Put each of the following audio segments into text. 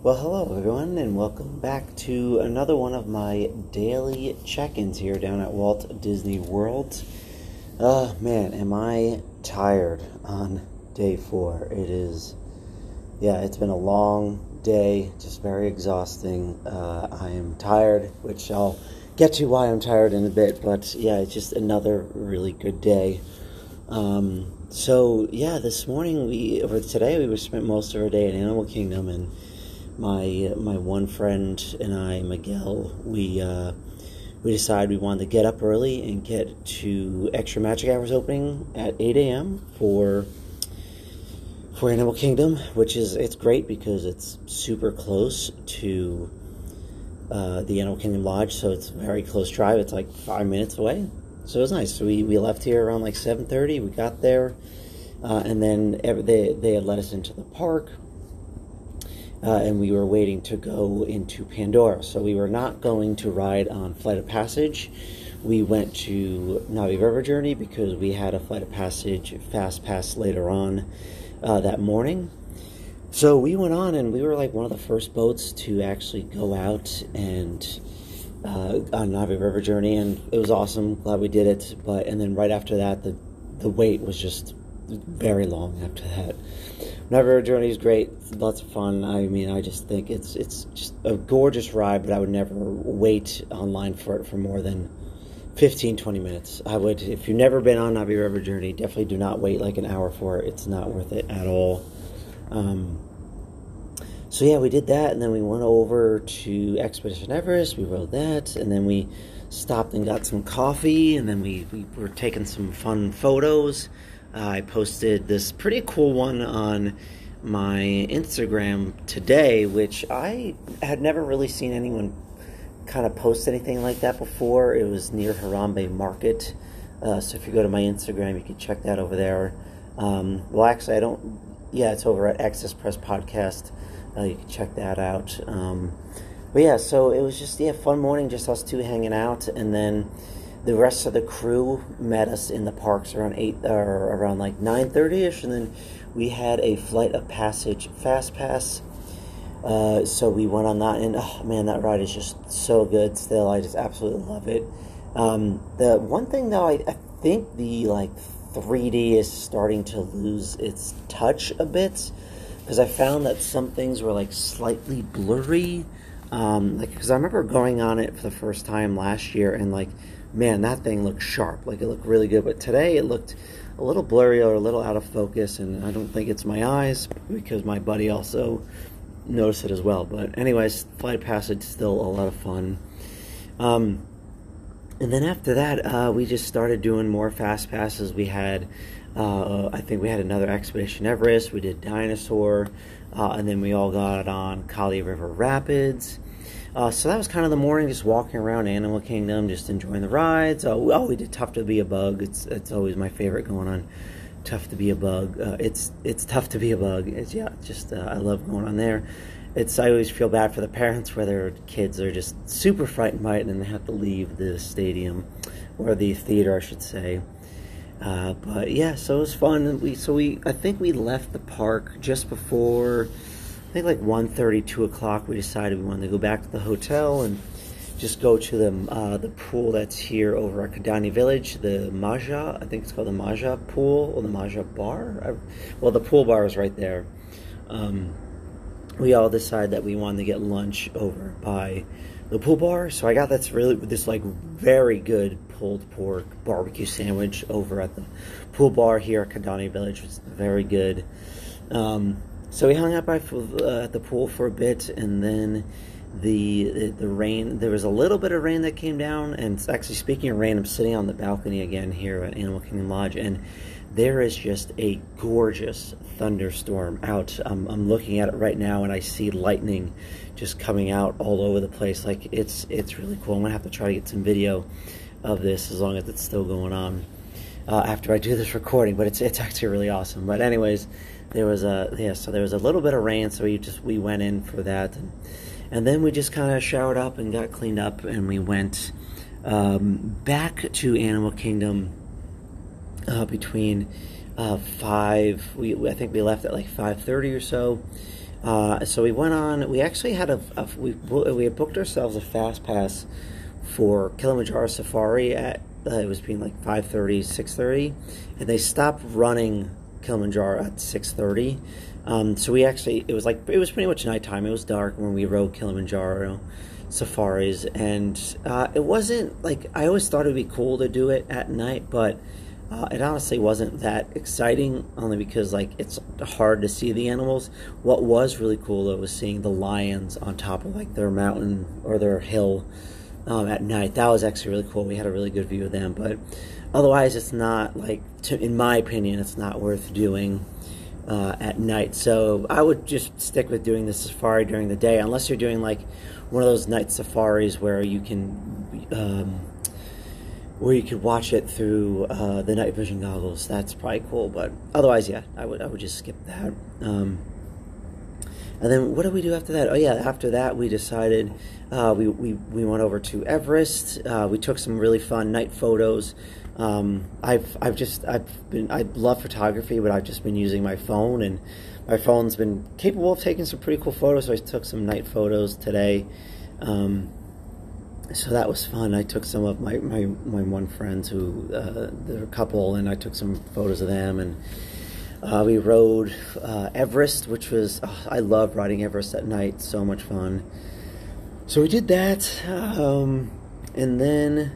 Well, hello everyone, and welcome back to another one of my daily check-ins here down at Walt Disney World. Uh, man, am I tired on day four. It is, yeah, it's been a long day, just very exhausting. Uh, I am tired, which I'll get to why I'm tired in a bit, but yeah, it's just another really good day. Um, so yeah, this morning we, or today we spent most of our day in Animal Kingdom and my my one friend and I, Miguel, we uh, we decided we wanted to get up early and get to Extra Magic Hours opening at 8 a.m. for for Animal Kingdom, which is it's great because it's super close to uh, the Animal Kingdom Lodge, so it's very close drive. It's like five minutes away, so it was nice. So we, we left here around like 7:30. We got there, uh, and then every, they they had let us into the park uh, and we were waiting to go into Pandora. So we were not going to ride on Flight of Passage. We went to Na'vi River Journey because we had a Flight of Passage Fast Pass later on uh, that morning. So we went on, and we were like one of the first boats to actually go out and uh, on Na'vi River Journey, and it was awesome. Glad we did it. But and then right after that, the the wait was just very long after that. Na'vi Journey is great. lots of fun. I mean, I just think it's it's just a gorgeous ride, but I would never wait online for it for more than 15, 20 minutes. I would, if you've never been on Na'vi River Journey, definitely do not wait like an hour for it. It's not worth it at all. Um, so yeah, we did that, and then we went over to Expedition Everest. We rode that, and then we stopped and got some coffee, and then we, we were taking some fun photos. I posted this pretty cool one on my Instagram today, which I had never really seen anyone kind of post anything like that before. It was near Harambe Market. Uh, so if you go to my Instagram, you can check that over there. Um, well, actually, I don't. Yeah, it's over at Access Press Podcast. Uh, you can check that out. Um, but yeah, so it was just yeah, fun morning, just us two hanging out, and then the rest of the crew met us in the parks around eight or around like nine thirty ish, and then we had a flight of passage fast pass. Uh, so we went on that, and oh man, that ride is just so good. Still, I just absolutely love it. Um, the one thing though, I, I think the like 3D is starting to lose its touch a bit because I found that some things were like slightly blurry. Um, like because I remember going on it for the first time last year and like man, that thing looked sharp. Like it looked really good. But today it looked a little blurry or a little out of focus. And I don't think it's my eyes because my buddy also noticed it as well. But, anyways, Flight Passage still a lot of fun. Um, and then after that, uh, we just started doing more fast passes. We had, uh, I think we had another Expedition Everest. We did Dinosaur. Uh, and then we all got on Kali River Rapids. Uh, so that was kind of the morning, just walking around Animal Kingdom, just enjoying the rides. Oh, oh we did Tough to Be a Bug. It's it's always my favorite going on. Tough to Be a Bug. Uh, it's it's tough to be a bug. It's yeah, just uh, I love going on there. It's I always feel bad for the parents where their kids are just super frightened by it and they have to leave the stadium or the theater, I should say. Uh, but yeah, so it was fun. We so we I think we left the park just before I think like 1.30, 2 o'clock, we decided we wanted to go back to the hotel and just go to the uh, the pool that's here over at Kidani Village, the Maji, I think it's called the Maji pool or the Maji bar. I, well, the pool bar is right there. Um, we all decided that we wanted to get lunch over by the pool bar, so I got this really this like very good pulled pork barbecue sandwich over at the pool bar here at Kidani Village. It's very good. Um, so we hung out by uh, the pool for a bit, and then the the rain. There was a little bit of rain that came down, and actually speaking of rain, I'm sitting on the balcony again here at Animal Kingdom Lodge, and there is just a gorgeous thunderstorm out. I'm, I'm looking at it right now, and I see lightning just coming out all over the place. Like it's it's really cool. I'm gonna have to try to get some video of this as long as it's still going on uh, after I do this recording. But it's it's actually really awesome. But anyways there was a yeah, so there was a little bit of rain, so we just we went in for that, and, and then we just kind of showered up and got cleaned up, and we went um, back to Animal Kingdom uh, between uh, five. We I think we left at like five thirty or so. Uh, so we went on. We actually had a, a we we had booked ourselves a fast pass for Kilimanjaro Safari at uh, it was being like 5.30 6.30 and they stopped running Kilimanjaro at 6.30 um, so we actually it was like it was pretty much nighttime. It was dark when we rode Kilimanjaro safaris. And uh, it wasn't like I always thought it would be cool to do it at night but uh, it honestly wasn't that exciting, only because like it's hard to see the animals. What was really cool though was seeing the lions on top of like their mountain or their hill um, at night. That was actually really cool. We had a really good view of them, but otherwise, it's not like, to, in my opinion, it's not worth doing. Uh, at night, so I would just stick with doing the safari during the day, unless you're doing like one of those night safaris where you can um, where you could watch it through uh, the night vision goggles. That's probably cool, but otherwise, yeah, I would I would just skip that. Um, and then what did we do after that? Oh yeah, after that we decided uh, we, we we went over to Everest. Uh, we took some really fun night photos. Um, I've I've just I've been I love photography, but I've just been using my phone, and my phone's been capable of taking some pretty cool photos. So I took some night photos today. Um, so that was fun. I took some of my, my, my one friends who uh, they're a couple, and I took some photos of them. And uh, we rode uh, Everest, which was oh, I love riding Everest at night. So much fun. So we did that, um, and then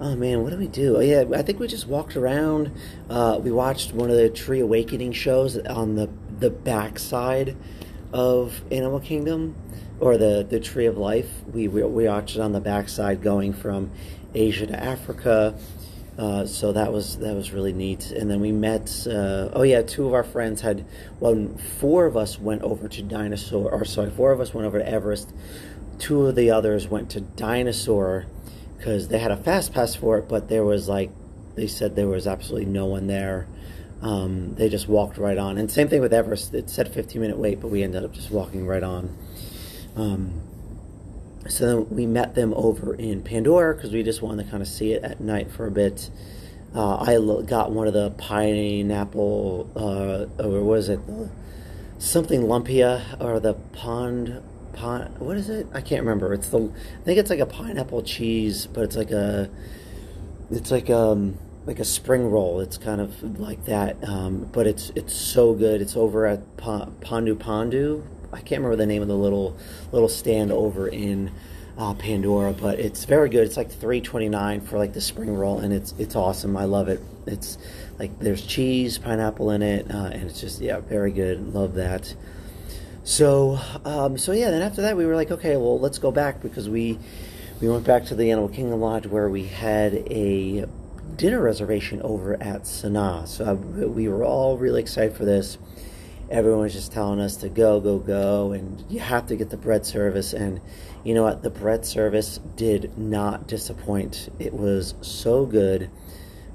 oh man, what did we do? Oh yeah, I think we just walked around. Uh, we watched one of the Tree Awakening shows on the the backside of Animal Kingdom or the, the Tree of Life. We, we, we watched it on the backside going from Asia to Africa. Uh, so that was that was really neat. And then we met. Uh, oh yeah, two of our friends had. Well, four of us went over to Dinosaur. Or sorry, four of us went over to Everest. Two of the others went to Dinosaur because they had a fast pass for it, but there was like they said there was absolutely no one there. Um, they just walked right on. And same thing with Everest. It said 15 minute wait, but we ended up just walking right on. Um, so then we met them over in Pandora because we just wanted to kind of see it at night for a bit. Uh, I got one of the pineapple, uh, or was it something lumpia or the pond pond? What is it? I can't remember. It's the I think it's like a pineapple cheese, but it's like a it's like um like a spring roll. It's kind of like that, um, but it's it's so good. It's over at Pongu Pongu I can't remember the name of the little little stand over in uh, Pandora, but it's very good. It's like three twenty nine for like the spring roll, and it's it's awesome. I love it. It's like there's cheese, pineapple in it, uh, and it's just yeah, very good. Love that. So um, so yeah, then after that we were like, okay, well let's go back because we we went back to the Animal Kingdom Lodge where we had a dinner reservation over at Sanaa. So uh, we were all really excited for this everyone was just telling us to go, go, go, and you have to get the bread service. And you know what? The bread service did not disappoint. It was so good,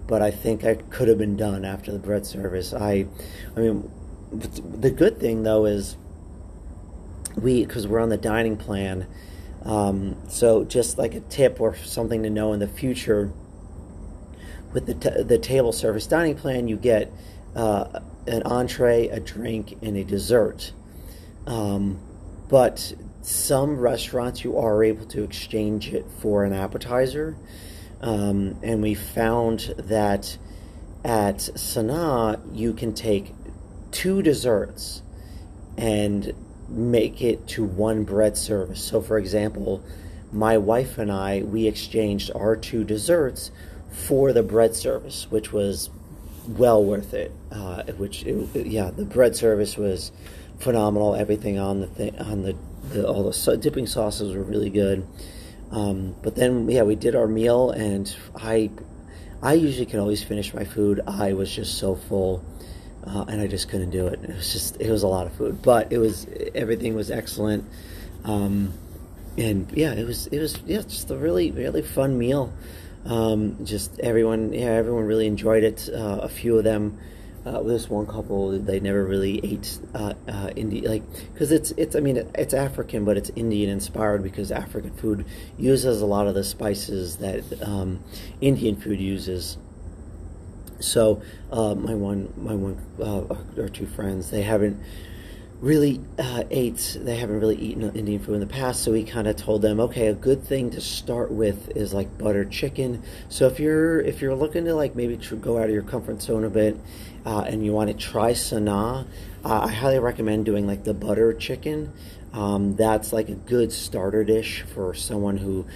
but I think I could have been done after the bread service. I, I mean, the good thing though is we because we're on the dining plan. Um, so just like a tip or something to know in the future, with the t- the table service dining plan, you get uh, an entree, a drink, and a dessert. Um, but some restaurants you are able to exchange it for an appetizer. Um, and we found that at Sanaa you can take two desserts and make it to one bread service. So, for example, my wife and I we exchanged our two desserts for the bread service, which was well worth it. Uh, which it, yeah, the bread service was phenomenal. Everything on the thing on the, the all the so, dipping sauces were really good. Um, but then yeah, we did our meal, and I I usually can always finish my food. I was just so full. Uh, and I just couldn't do it. It was just it was a lot of food, but it was everything was excellent, um, and yeah, it was it was yeah just a really really fun meal. Um, just everyone, yeah, everyone really enjoyed it. Uh, a few of them, uh, this one couple, they never really ate uh, uh Indian, like because it's it's. I mean, it's African, but it's Indian inspired because African food uses a lot of the spices that um, Indian food uses. So uh, my one, my one, uh, our two friends, they haven't really uh, ate. They haven't really eaten Indian food in the past, so we kind of told them, okay, a good thing to start with is like butter chicken. So if you're if you're looking to like maybe tr- go out of your comfort zone a bit, uh, and you want to try Sanaa, uh, I highly recommend doing like the butter chicken. Um, that's like a good starter dish for someone who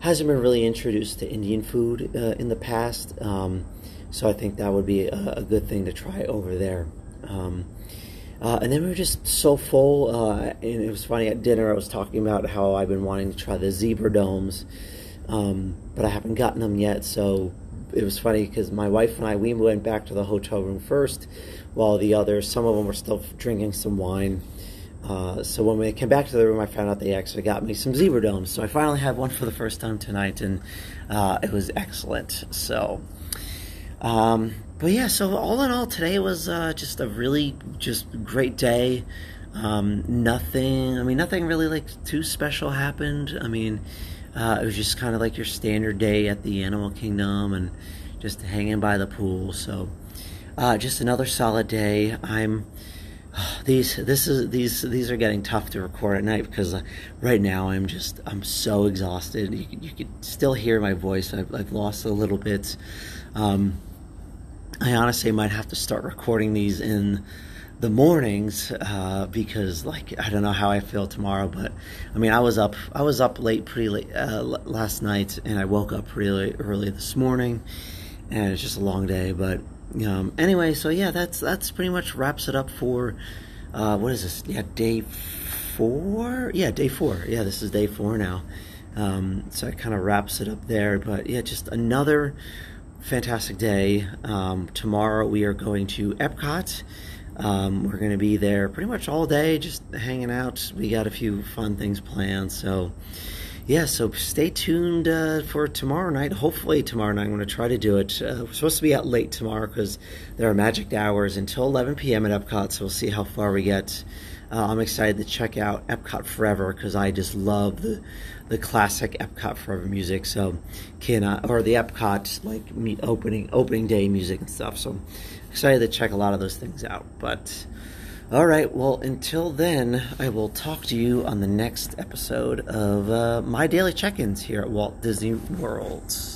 hasn't been really introduced to Indian food uh, in the past. Um, so I think that would be a, a, good thing to try over there. Um, uh, and then we were just so full, uh, and it was funny at dinner. I was talking about how I've been wanting to try the zebra domes, um, but I haven't gotten them yet. So it was funny because my wife and I we went back to the hotel room first, while the others, some of them were still drinking some wine. Uh, so when we came back to the room, I found out they actually got me some zebra domes. So I finally had one for the first time tonight, and uh, it was excellent. So. Um, but yeah, so all in all, today was uh, just a really just great day. Um, nothing, I mean, nothing really like too special happened. I mean, uh, it was just kind of like your standard day at the Animal Kingdom and just hanging by the pool. So, uh, just another solid day. I'm these this is these these are getting tough to record at night because uh, right now I'm just I'm so exhausted. You, you could still hear my voice. I've, I've lost a little bit. Um, I honestly might have to start recording these in the mornings uh, because like I don't know how I feel tomorrow but I mean I was up I was up late pretty late uh, last night and I woke up really early this morning and it's just a long day but um, anyway so yeah that's that's pretty much wraps it up for uh, what is this? Yeah day four? Yeah day four. Yeah this is day four now. Um, so it kind of wraps it up there but yeah just another fantastic day. Um, tomorrow we are going to Epcot. Um, we're going to be there pretty much all day, just hanging out. We got a few fun things planned. So, yeah, so stay tuned uh, for tomorrow night. Hopefully, tomorrow night I'm going to try to do it. Uh, we're supposed to be out late tomorrow because there are magic hours until 11 p.m. at Epcot, so we'll see how far we get. Uh, I'm excited to check out Epcot Forever because I just love the the classic Epcot Forever music. So can I, or the Epcot like opening opening day music and stuff. So excited to check a lot of those things out. But all right, well until then, I will talk to you on the next episode of uh, my daily check-ins here at Walt Disney World.